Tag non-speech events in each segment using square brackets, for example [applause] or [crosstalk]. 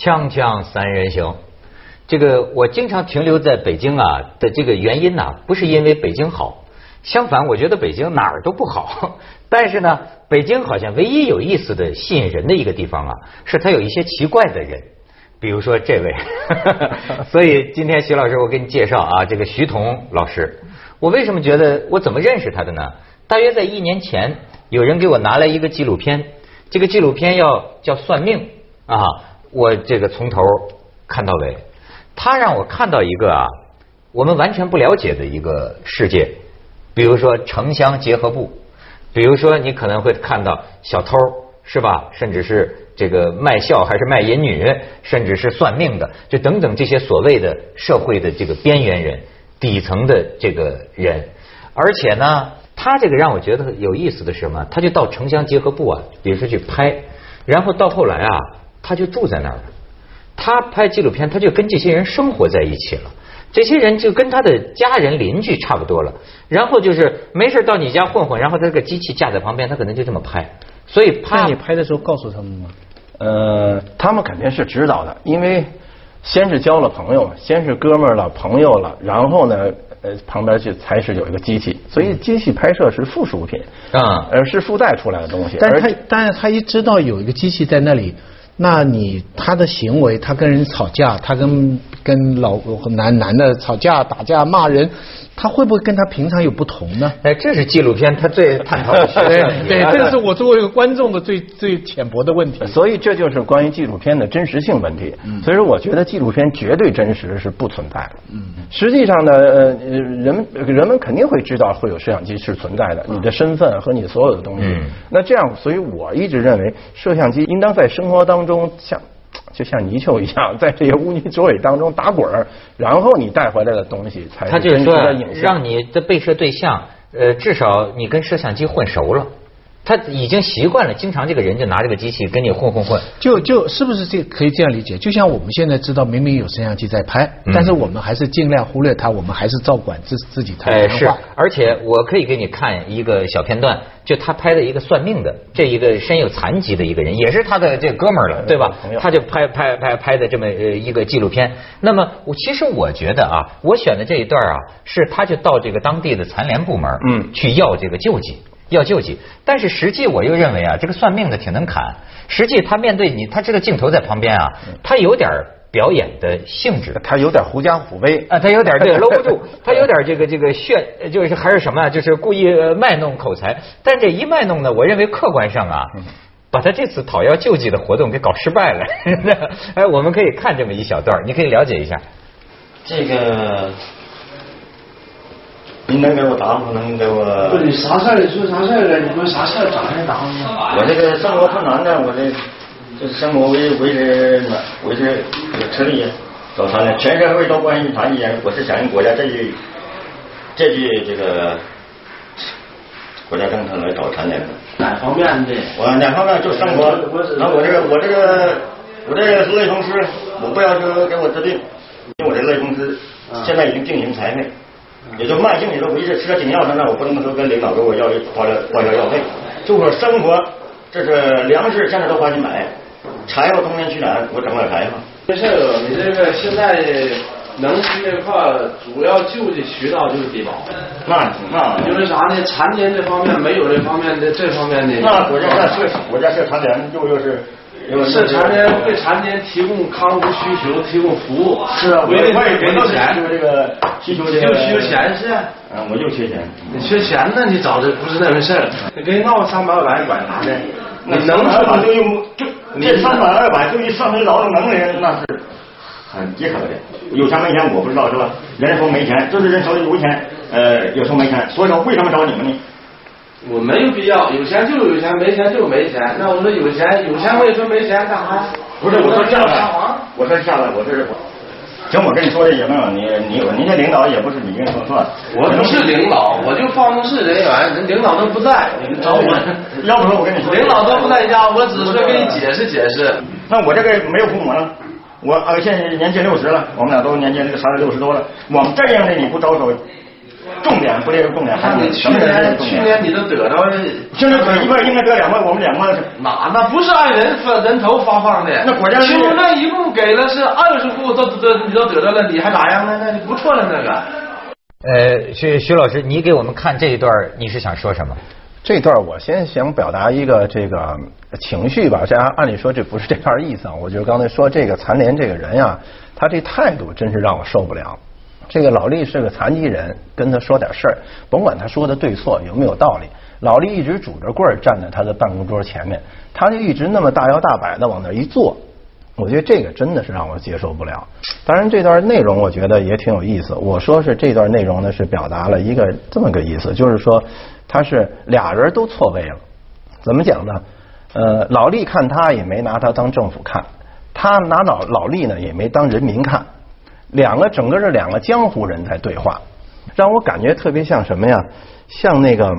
锵锵三人行，这个我经常停留在北京啊的这个原因呢，不是因为北京好，相反，我觉得北京哪儿都不好。[laughs] 但是呢，北京好像唯一有意思的、吸引人的一个地方啊，是它有一些奇怪的人，比如说这位。[laughs] 所以今天徐老师，我给你介绍啊，这个徐彤老师。我为什么觉得我怎么认识他的呢？大约在一年前，有人给我拿来一个纪录片，这个纪录片要叫算命啊，我这个从头看到尾。他让我看到一个啊，我们完全不了解的一个世界，比如说城乡结合部。比如说，你可能会看到小偷，是吧？甚至是这个卖笑还是卖淫女，甚至是算命的，就等等这些所谓的社会的这个边缘人、底层的这个人。而且呢，他这个让我觉得有意思的是什么？他就到城乡结合部啊，比如说去拍，然后到后来啊，他就住在那儿了。他拍纪录片，他就跟这些人生活在一起了。这些人就跟他的家人邻居差不多了，然后就是没事到你家混混，然后他这个机器架在旁边，他可能就这么拍。所以那你拍的时候告诉他们吗？呃，他们肯定是知道的，因为先是交了朋友，先是哥们儿了、朋友了，然后呢，呃，旁边就才是有一个机器，所以机器拍摄是附属品啊，而是附带出来的东西。但是他，但是他一知道有一个机器在那里，那你他的行为，他跟人吵架，他跟跟老男男的吵架、打架、骂人，他会不会跟他平常有不同呢？哎，这是纪录片他最探讨的 [laughs] 对对，这个是我作为一个观众的最最浅薄的问题。所以这就是关于纪录片的真实性问题。所以说，我觉得纪录片绝对真实是不存在的。嗯，实际上呢，呃，人们人们肯定会知道会有摄像机是存在的，你的身份和你所有的东西。嗯那这样，所以我一直认为，摄像机应当在生活当中像。就像泥鳅一样，在这些污泥浊水当中打滚儿，然后你带回来的东西才他就是真实说的影像。让你的被摄对象，呃，至少你跟摄像机混熟了，他已经习惯了，经常这个人就拿这个机器跟你混混混。就就是不是这可以这样理解？就像我们现在知道明明有摄像机在拍，嗯但是我们还是尽量忽略它，我们还是照管自自己谈哎，是。，而且我可以给你看一个小片段，就他拍的一个算命的，这一个身有残疾的一个人，也是他的这哥们儿了，对吧？他就拍拍拍拍的这么呃一个纪录片。那么我其实我觉得啊，我选的这一段啊，是他就到这个当地的残联部门，嗯去要这个救济。要救济，但是实际我又认为啊，这个算命的挺能砍。实际他面对你，他这个镜头在旁边啊，他有点表演的性质。他有点狐假虎威啊，他有点对搂不住，他有点这个 [laughs] 这个炫，呃就是还是什么啊，就是故意呃卖弄口才。但这一卖弄呢，我认为客观上啊，把他这次讨要救济的活动给搞失败了。[laughs] 哎，我们可以看这么一小段，你可以了解一下。这个，你能给我答复？能给我？不是你啥事儿？你说啥事儿了？你说啥事儿？咋还答呢？我这个生活困难呢，我这这生活维维持维持有吃力，找残联，全社会都关心残疾人，我是响应国家这句这句这个国家政策来找残联的。哪方面的？我两方面就生活，然后我这个我这个我这个类风湿，我不要求给我治病，因为我这类风湿现在已经进行残废，也就慢性也就维持吃点紧药上，那我不能说跟领导给我要花了花销药费，就说生活这是粮食现在都花钱买，柴火冬天去哪儿？我整点柴火。没事儿，你这个现在能吃这块儿主要救济渠道就是低保，那那因为啥呢？残年这方面没有这方面的这方面的。那国家那设国家设残联又又是又是残年为残年提供康复需求，提供服务。是啊，我为了我也给你钱，需求这个需求这个就需求钱是。嗯，我就缺钱。你缺钱呢？你找的不是那回事儿。你跟人闹三百二百管啥呢？你能二百就用就这三百二百就一上层劳动能力那是很饥渴的。有钱没钱我不知道是吧？人说没钱，就是人手里有钱，呃，有时候没钱。所以说为什么找你们呢？我没有必要，有钱就有钱，没钱就没钱。那我说有钱，有钱我也说没钱干啥？不是，我说下来？，我说下来，我这是我。行，我跟你说这也没有，你你有您这领导也不是你跟你说算。我不是领导，我就办公室人员，人领导都不在，你找我。要不说我跟你说，领导都不在家，我只是给你解释解释。那我这个没有父母了，我呃现在年近六十了，我们俩都年近这个三十六十多了。我们这样的你不招手，重点不列入重点，还那你去年去年你都得到，现在可一块应该得两块，我们两块是那那不是按人分人头发放的，那国家是青龙镇一共给了是二十户都都你都得到了，你还咋样呢？那就不错了那个。呃，徐徐老师，你给我们看这一段，你是想说什么？这段我先想表达一个这个情绪吧，这按理说这不是这段意思啊。我就刚才说这个残联这个人呀，他这态度真是让我受不了。这个老厉是个残疾人，跟他说点事儿，甭管他说的对错有没有道理，老厉一直拄着棍儿站在他的办公桌前面，他就一直那么大摇大摆的往那一坐。我觉得这个真的是让我接受不了。当然，这段内容我觉得也挺有意思。我说是这段内容呢，是表达了一个这么个意思，就是说他是俩人都错位了。怎么讲呢？呃，老厉看他也没拿他当政府看，他拿老老厉呢也没当人民看，两个整个是两个江湖人在对话，让我感觉特别像什么呀？像那个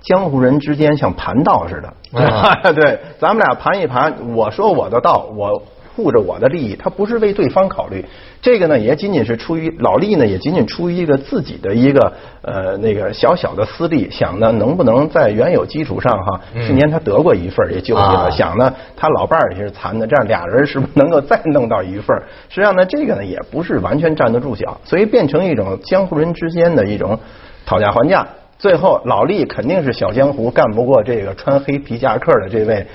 江湖人之间像盘道似的。啊 [laughs] 对，咱们俩盘一盘，我说我的道，我护着我的利益，他不是为对方考虑。这个呢，也仅仅是出于老厉呢，也仅仅出于一个自己的一个呃那个小小的私利，想呢能不能在原有基础上哈，去年他得过一份儿也救济了，啊想呢他老伴儿也是残的，这样俩人是不是能够再弄到一份儿？实际上呢，这个呢也不是完全站得住脚，所以变成一种江湖人之间的一种讨价还价。最后，老厉肯定是小江湖，干不过这个穿黑皮夹克的这位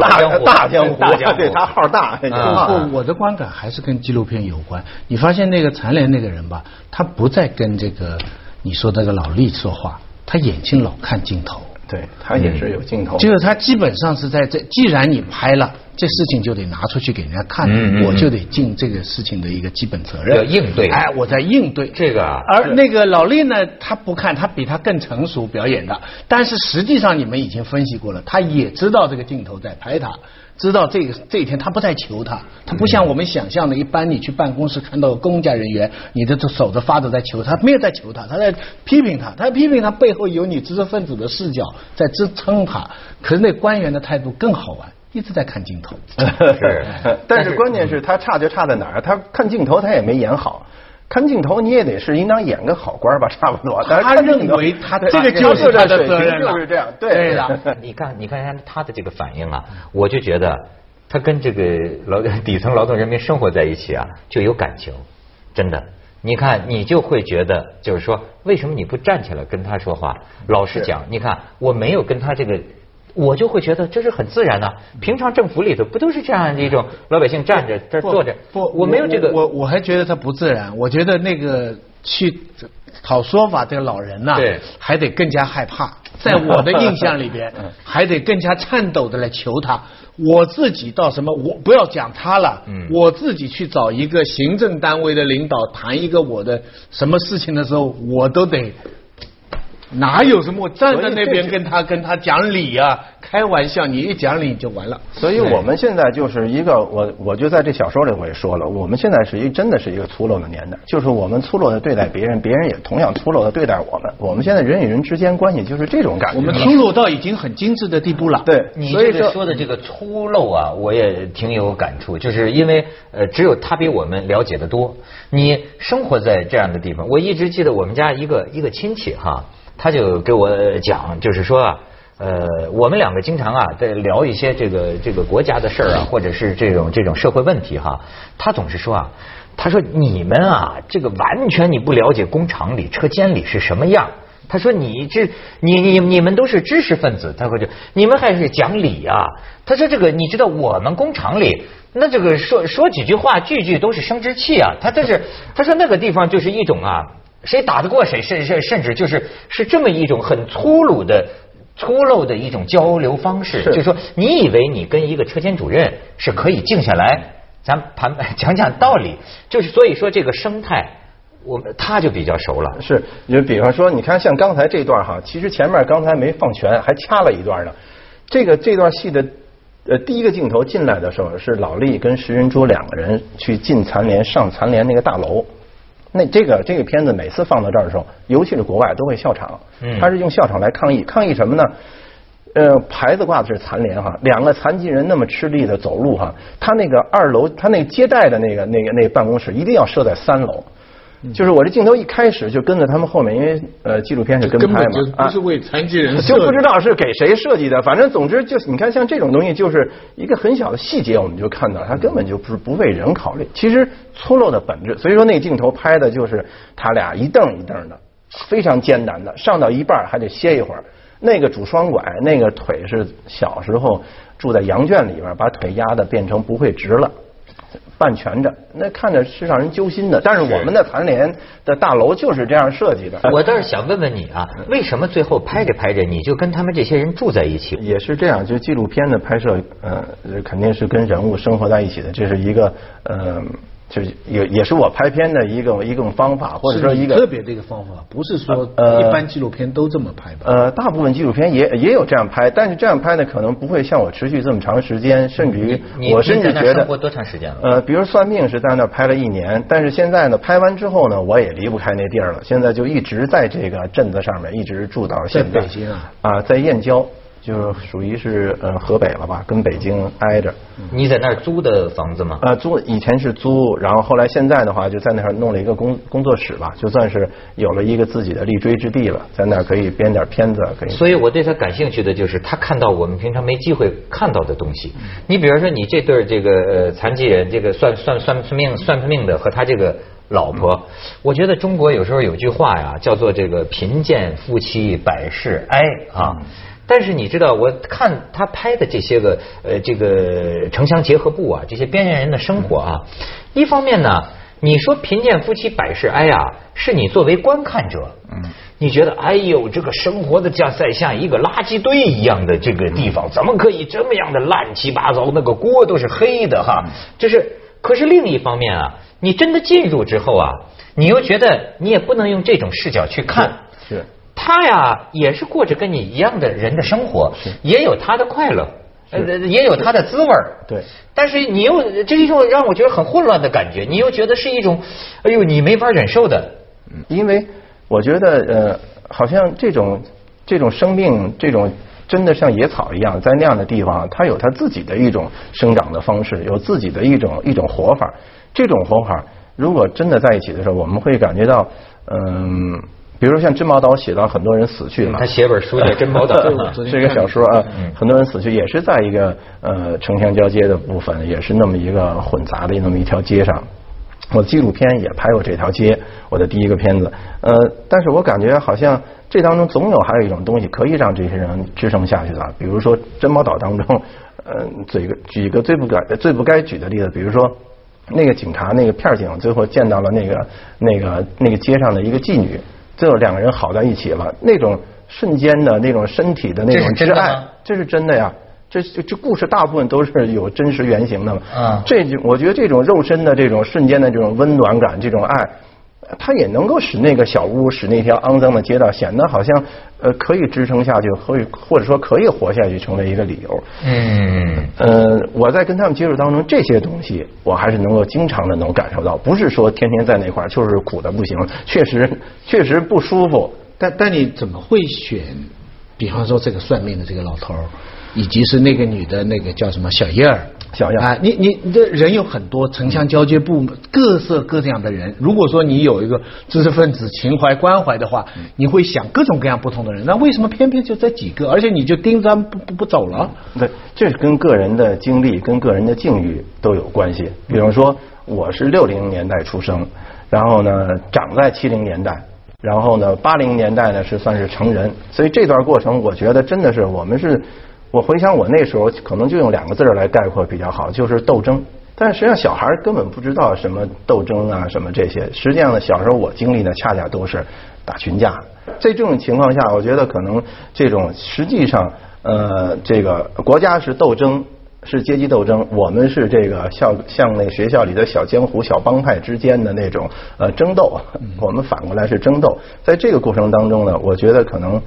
大江湖大江湖，大江对他号大。不，我的观感还是跟纪录片有关。你发现那个残联那个人吧，他不再跟这个你说那个老厉说话，他眼睛老看镜头。对他也是有镜头，就是他基本上是在这，既然你拍了，这事情就得拿出去给人家看，嗯嗯我就得尽这个事情的一个基本责任，要应对哎，我在应对这个啊而那个老厉呢，他不看，他比他更成熟表演的，但是实际上你们已经分析过了，他也知道这个镜头在拍他。知道这个这一天，他不在求他，他不像我们想象的，一般你去办公室看到公家人员，你的手着发着在求他，没有在求他，他在批评他，他批评他背后有你知识分子的视角在支撑他。可是那官员的态度更好玩，一直在看镜头。[laughs] 是但是关键是他差就差在哪儿？他看镜头他也没演好。看镜头你也得是应当演个好官吧，差不多。但是他认为他的这个就是他的责任了就是这样。对的你看，你看人家他的这个反应啊，我就觉得他跟这个劳底层劳动人民生活在一起啊，就有感情，真的。你看，你就会觉得，就是说，为什么你不站起来跟他说话？老实讲，你看，我没有跟他这个，我就会觉得这是很自然的、平常政府里头不都是这样的一种老百姓站着这坐着？不，我没有这个。我我还觉得他不自然。我觉得那个去讨说法这个老人呐、对还得更加害怕。在 [laughs] 我的印象里边，还得更加颤抖的来求他。我自己到什么，我不要讲他了，嗯我自己去找一个行政单位的领导谈一个我的什么事情的时候，我都得。哪有什么我站在那边跟他跟他讲理啊？开玩笑，你一讲理就完了。所以我们现在就是一个，我我就在这小说里我也说了，我们现在是一真的是一个粗陋的年代，就是我们粗陋的对待别人，别人也同样粗陋的对待我们。我们现在人与人之间关系就是这种感觉。我们粗陋到已经很精致的地步了。对，你所以这个说的这个粗陋啊，我也挺有感触，就是因为呃，只有他比我们了解的多。你生活在这样的地方，我一直记得我们家一个一个亲戚哈，他就给我讲，就是说啊。呃，我们两个经常啊在聊一些这个这个国家的事儿啊，或者是这种这种社会问题哈。他总是说啊，他说你们啊，这个完全你不了解工厂里、车间里是什么样。他说你这你你你们都是知识分子，他说就你们还是讲理啊。他说这个你知道我们工厂里那这个说说几句话句句都是生殖器啊。他这是他说那个地方就是一种啊，谁打得过谁，甚甚甚至就是是这么一种很粗鲁的。粗陋的一种交流方式，是就是说，你以为你跟一个车间主任是可以静下来，咱盘 [laughs] 讲讲道理，就是所以说这个生态，我们他就比较熟了。是，就比方说，你看像刚才这段哈，其实前面刚才没放全，还掐了一段呢。这个这段戏的呃第一个镜头进来的时候，是老厉跟石云珠两个人去进残联上残联那个大楼。那这个这个片子每次放到这儿的时候，尤其是国外都会笑场，嗯他是用笑场来抗议，抗议什么呢？呃，牌子挂的是残联哈，两个残疾人那么吃力的走路哈，他那个二楼，他那个接待的那个那个那个办公室一定要设在三楼。就是我这镜头一开始就跟在他们后面，因为呃纪录片是跟拍嘛不是为残疾人就不知道是给谁设计的，反正总之就是你看像这种东西，就是一个很小的细节，我们就看到它根本就不是不为人考虑。其实粗陋的本质，所以说那镜头拍的就是他俩一蹬一蹬的，非常艰难的，上到一半还得歇一会儿。那个拄双拐，那个腿是小时候住在羊圈里边，把腿压的变成不会直了。半蜷着，那看着是让人揪心的。但是我们的残联的大楼就是这样设计的。我倒是想问问你啊，为什么最后拍着拍着你就跟他们这些人住在一起？也是这样，就纪录片的拍摄，呃，肯定是跟人物生活在一起的，这是一个，呃，就是也也是我拍片的一个一种方法，或者说一个特别的一个方法，不是说呃一般纪录片都这么拍吧？呃，大部分纪录片也也有这样拍，但是这样拍呢，可能不会像我持续这么长时间，甚至于我甚至觉得你在那生活多长时间了？呃，比如算命是在那儿拍了一年，但是现在呢，拍完之后呢，我也离不开那地儿了，现在就一直在这个镇子上面，一直住到现在。在北京啊？啊，在燕郊，就是属于是呃河北了吧，跟北京挨着。你在那儿租的房子吗？呃，租以前是租，然后后来现在的话就在那儿弄了一个工工作室吧，就算是有了一个自己的立锥之地了，在那儿可以编点片子，可以。所以我对他感兴趣的就是他看到我们平常没机会看到的东西。你比如说，你这对儿这个呃残疾人，这个算算算算命算命的和他这个老婆，我觉得中国有时候有句话呀，叫做这个贫贱夫妻百事哀啊。但是你知道，我看他拍的这些个呃这个城乡结合部啊，这些边缘人的生活啊，一方面呢，你说贫贱夫妻百事哀啊，是你作为观看者，嗯，你觉得哎呦，这个生活的像在像一个垃圾堆一样的这个地方，怎么可以这么样的乱七八糟？那个锅都是黑的哈，就是。可是另一方面啊，你真的进入之后啊，你又觉得你也不能用这种视角去看，是他呀也是过着跟你一样的人的生活，也有他的快乐，呃，也有他的滋味儿对。但是你又这是一种让我觉得很混乱的感觉，你又觉得是一种，哎呦，你没法忍受的。嗯因为我觉得呃，好像这种这种生命，这种真的像野草一样，在那样的地方，它有它自己的一种生长的方式，有自己的一种一种活法。这种活法，如果真的在一起的时候，我们会感觉到，嗯，比如说像珍宝岛写到很多人死去嘛，他写本书叫《珍宝岛》[laughs] 是一个小说啊，很多人死去也是在一个呃城乡交接的部分，也是那么一个混杂的那么一条街上。我纪录片也拍过这条街，我的第一个片子。呃，但是我感觉好像这当中总有还有一种东西可以让这些人支撑下去的，比如说珍宝岛当中，呃，[laughs] 举个举一个最不该最不该举的例子，比如说那个警察那个片警最后见到了那个那个那个街上的一个妓女，最后两个人好在一起了，那种瞬间的那种身体的那种挚爱这是真的呀。这这这故事大部分都是有真实原型的嘛。啊这就我觉得这种肉身的这种瞬间的这种温暖感，这种爱，它也能够使那个小屋，使那条肮脏的街道显得好像呃可以支撑下去，或或者说可以活下去，成为一个理由。嗯，呃，我在跟他们接触当中，这些东西我还是能够经常的能感受到，不是说天天在那块儿就是苦的不行，确实 [laughs] 确实不舒服。但但你怎么会选？比方说这个算命的这个老头儿，以及是那个女的那个叫什么小燕儿。小样啊，你你你的人有很多，城乡交接部门各色各样的人。如果说你有一个知识分子情怀关怀的话，你会想各种各样不同的人。那为什么偏偏就这几个？而且你就盯着他们不不不走了？对，这是跟个人的经历、跟个人的境遇都有关系。比方说，我是六零年代出生，然后呢，长在七零年代，然后呢，八零年代呢是算是成人，所以这段过程，我觉得真的是我们是，我回想我那时候可能就用两个字儿来概括比较好，就是斗争。但实际上，小孩根本不知道什么斗争啊，什么这些。实际上呢，小时候我经历的恰恰都是打群架。在这种情况下，我觉得可能这种实际上，呃，这个国家是斗争，是阶级斗争，我们是这个像像那个学校里的小江湖、小帮派之间的那种呃争斗。我们反过来是争斗。在这个过程当中呢，我觉得可能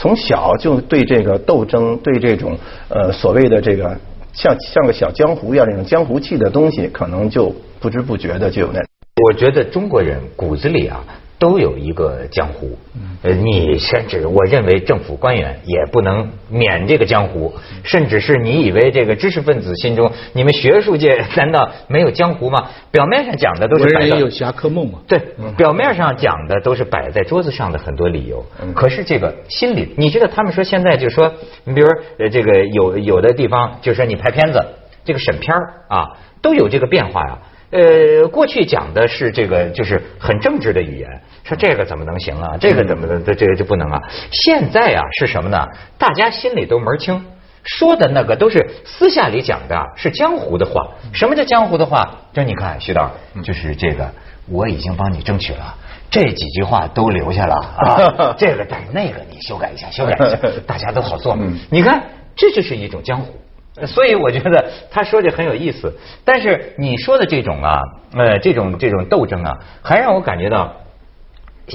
从小就对这个斗争，对这种呃所谓的这个像像个小江湖一样那种江湖气的东西，可能就不知不觉的就有那。我觉得中国人骨子里啊，都有一个江湖。呃，你甚至我认为政府官员也不能免这个江湖，甚至是你以为这个知识分子心中，你们学术界 [laughs] 难道没有江湖吗？表面上讲的都是摆到文人有侠客梦嘛。对，表面上讲的都是摆在桌子上的很多理由，可是这个心里，你知道他们说现在就说，你比如呃这个有有的地方就说你拍片子，这个审片儿啊都有这个变化呀。呃，过去讲的是这个就是很正直的语言，说这个怎么能行啊？这个怎么能这这个就不能啊？现在啊是什么呢？大家心里都门儿清。说的那个都是私下里讲的，是江湖的话。什么叫江湖的话？就你看，徐导，就是这个，我已经帮你争取了，这几句话都留下了啊。[laughs] 这个，但是那个你修改一下，修改一下，[laughs] 大家都好做。你看，这就是一种江湖。[laughs] 所以我觉得他说的很有意思，但是你说的这种啊，呃，这种这种斗争啊，还让我感觉到。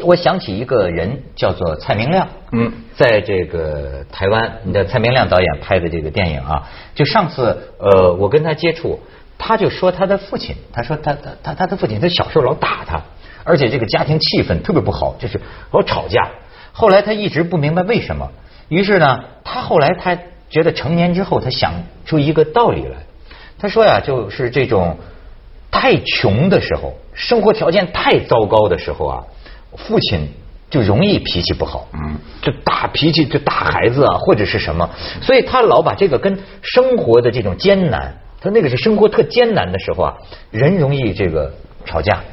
我想起一个人叫做蔡明亮，嗯，在这个台湾，你的蔡明亮导演拍的这个电影啊，就上次呃我跟他接触，他就说他的父亲，他说他他他他的父亲他小时候老打他，而且这个家庭气氛特别不好，就是老吵架。后来他一直不明白为什么，于是呢，他后来他觉得成年之后，他想出一个道理来。他说呀，就是这种太穷的时候，生活条件太糟糕的时候啊。父亲就容易脾气不好，嗯，就打脾气就打孩子啊，或者是什么，所以他老把这个跟生活的这种艰难，他那个是生活特艰难的时候啊，人容易这个吵架，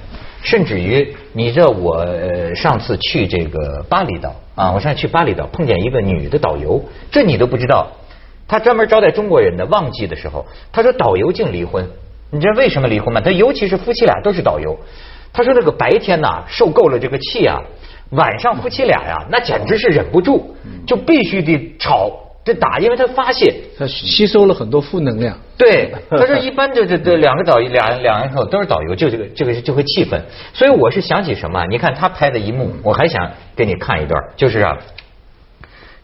甚至于你知道我呃上次去这个巴厘岛啊，我上次去巴厘岛碰见一个女的导游，这你都不知道，她专门招待中国人的，旺季的时候，他说导游竟离婚，你知道为什么离婚吗？他尤其是夫妻俩都是导游。他说：“那个白天呐，受够了这个气啊，晚上夫妻俩呀，那简直是忍不住，就必须得吵，得打，因为他发泄，他吸收了很多负能量。对，他说一般这这这两个导两两人口都是导游，就这个这个就会气愤。所以我是想起什么？你看他拍的一幕，我还想给你看一段，就是啊，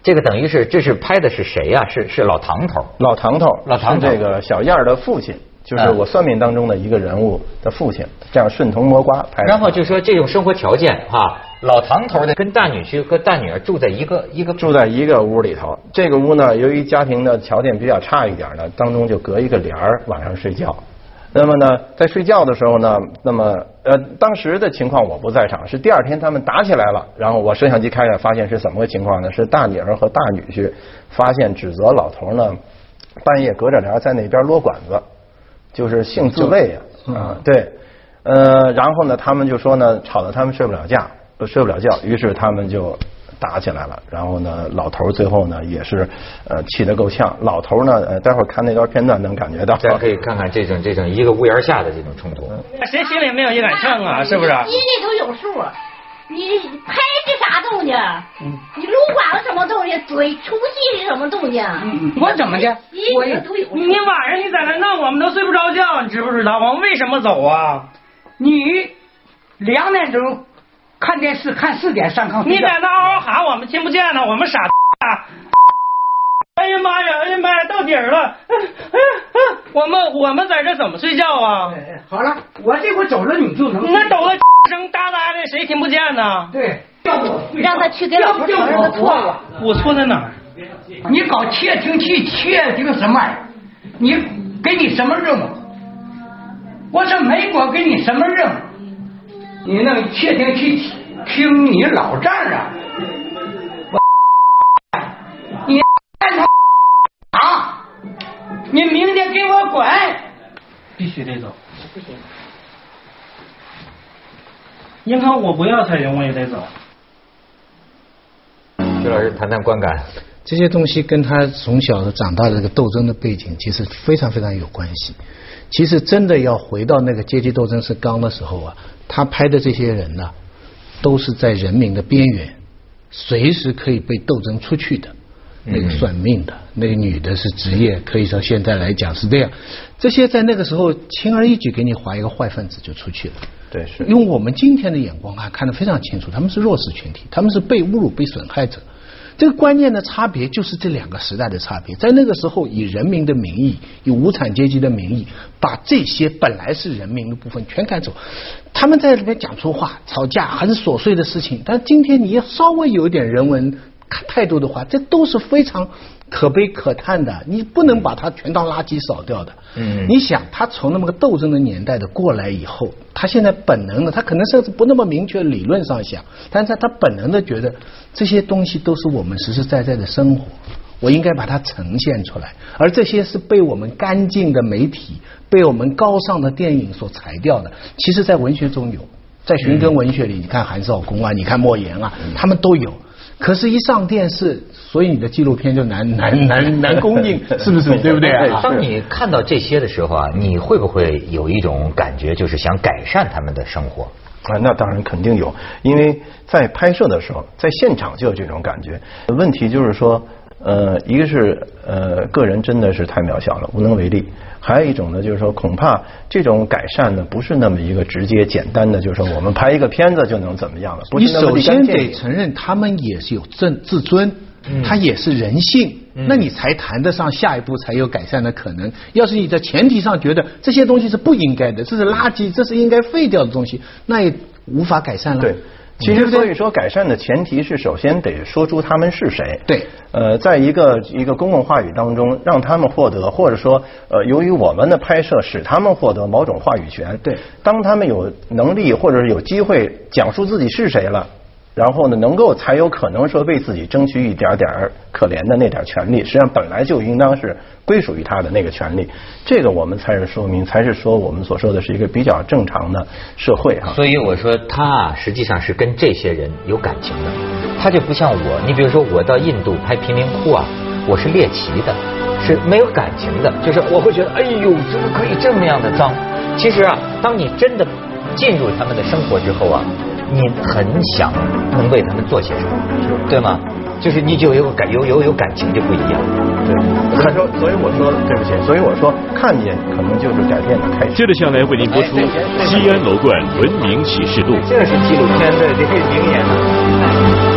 这个等于是这是拍的是谁呀？是是老唐头，老唐头，老唐头这个小燕儿的父亲，就是我算命当中的一个人物的父亲，这样顺藤摸瓜拍。然后就说这种生活条件哈，老唐头的跟大女婿和大女儿住在一个一个住在一个屋里头，这个屋呢，由于家庭的条件比较差一点呢，当中就隔一个帘儿，晚上睡觉。那么呢，在睡觉的时候呢，那么呃，当时的情况我不在场，是第二天他们打起来了，然后我摄像机开着，发现是怎么个情况呢？是大女儿和大女婿发现指责老头呢，半夜隔着帘在那边撸管子，就是性自慰呀、啊，对，呃，然后呢，他们就说呢，吵得他们睡不了觉，呃睡不了觉，于是他们就打起来了。然后呢，老头最后呢也是呃气得够呛。老头呢，呃，待会儿看那段片段能感觉到。咱可以看看这种这种一个屋檐下的这种冲突。谁心里没有一杆秤啊？是不是？心里都有数。你拍是啥动静？你撸管子什么动静？嘴出气是什么动静？我怎么的？我都有。你晚上你在那闹，我们都睡不着觉，你知不知道？我们为什么走啊？你两点钟看电视，看四点上炕你在那嗷嗷喊，我们听不见呢，我们傻啊！哎呀妈呀！哎呀妈呀！到底儿了！[laughs] 我们我们在这怎么睡觉啊？好了，我这会走了，你就能那抖的 [laughs] 声哒哒的，谁听不见呢？对，让他去给老头承认个错了。我错在哪儿？你搞窃听器，窃听什么玩意儿？你给你什么任务？我说美国给你什么任务？你弄窃听器听你老丈人啊？我你啊！你明天给我滚！必须得走。不行，银行我不要彩云，我也得走。徐老师谈谈观感。这些东西跟他从小的长大的这个斗争的背景，其实非常非常有关系。其实真的要回到那个阶级斗争是刚的时候啊，他拍的这些人呢，都是在人民的边缘，随时可以被斗争出去的。那个算命的，那个女的是职业，可以说现在来讲是这样。这些在那个时候轻而易举给你划一个坏分子就出去了。对是。用我们今天的眼光啊，看得非常清楚，他们是弱势群体，他们是被侮辱、被损害者。这个观念的差别就是这两个时代的差别。在那个时候，以人民的名义，以无产阶级的名义，把这些本来是人民的部分全赶走。他们在里面讲粗话、吵架，很琐碎的事情。但今天你要稍微有一点人文态度的话，这都是非常。可悲可叹的，你不能把它全当垃圾扫掉的。嗯，你想他从那么个斗争的年代的过来以后，他现在本能的，他可能甚至不那么明确理论上想，但是他本能的觉得这些东西都是我们实实在在的生活，我应该把它呈现出来。而这些是被我们干净的媒体、被我们高尚的电影所裁掉的。其实，在文学中有，在寻根文学里，你看韩少功啊，你看莫言啊，他们都有。可是，一上电视，所以你的纪录片就难难难难供应，是不是？对不对啊？[laughs] 当你看到这些的时候啊，你会不会有一种感觉，就是想改善他们的生活？啊，那当然肯定有，因为在拍摄的时候，在现场就有这种感觉。问题就是说。呃，一个是呃，个人真的是太渺小了，无能为力；还有一种呢，就是说，恐怕这种改善呢，不是那么一个直接简单的，就是说，我们拍一个片子就能怎么样了。你首先得承认，他们也是有自自尊，他也是人性，那你才谈得上下一步才有改善的可能。要是你在前提上觉得这些东西是不应该的，这是垃圾，这是应该废掉的东西，那也无法改善了。对。其实，所以说改善的前提是，首先得说出他们是谁。对。呃，在一个一个公共话语当中，让他们获得，或者说，呃，由于我们的拍摄，使他们获得某种话语权。对。当他们有能力，或者是有机会讲述自己是谁了。然后呢，能够才有可能说为自己争取一点点可怜的那点权利，实际上本来就应当是归属于他的那个权利。这个我们才是说明，才是说我们所说的是一个比较正常的社会哈。所以我说他啊，实际上是跟这些人有感情的，他就不像我。你比如说我到印度拍贫民窟啊，我是猎奇的，是没有感情的，就是我会觉得哎呦，怎么可以这么样的脏？其实啊，当你真的进入他们的生活之后啊。你很想能为他们做些什么，对吗？就是你就有感有有有感情就不一样。对，所以说，所以我说对不起，所以我说看见可能就是改变的开始。接着下来为您播出《西安楼冠文明启示录》。这是纪录片的这个名。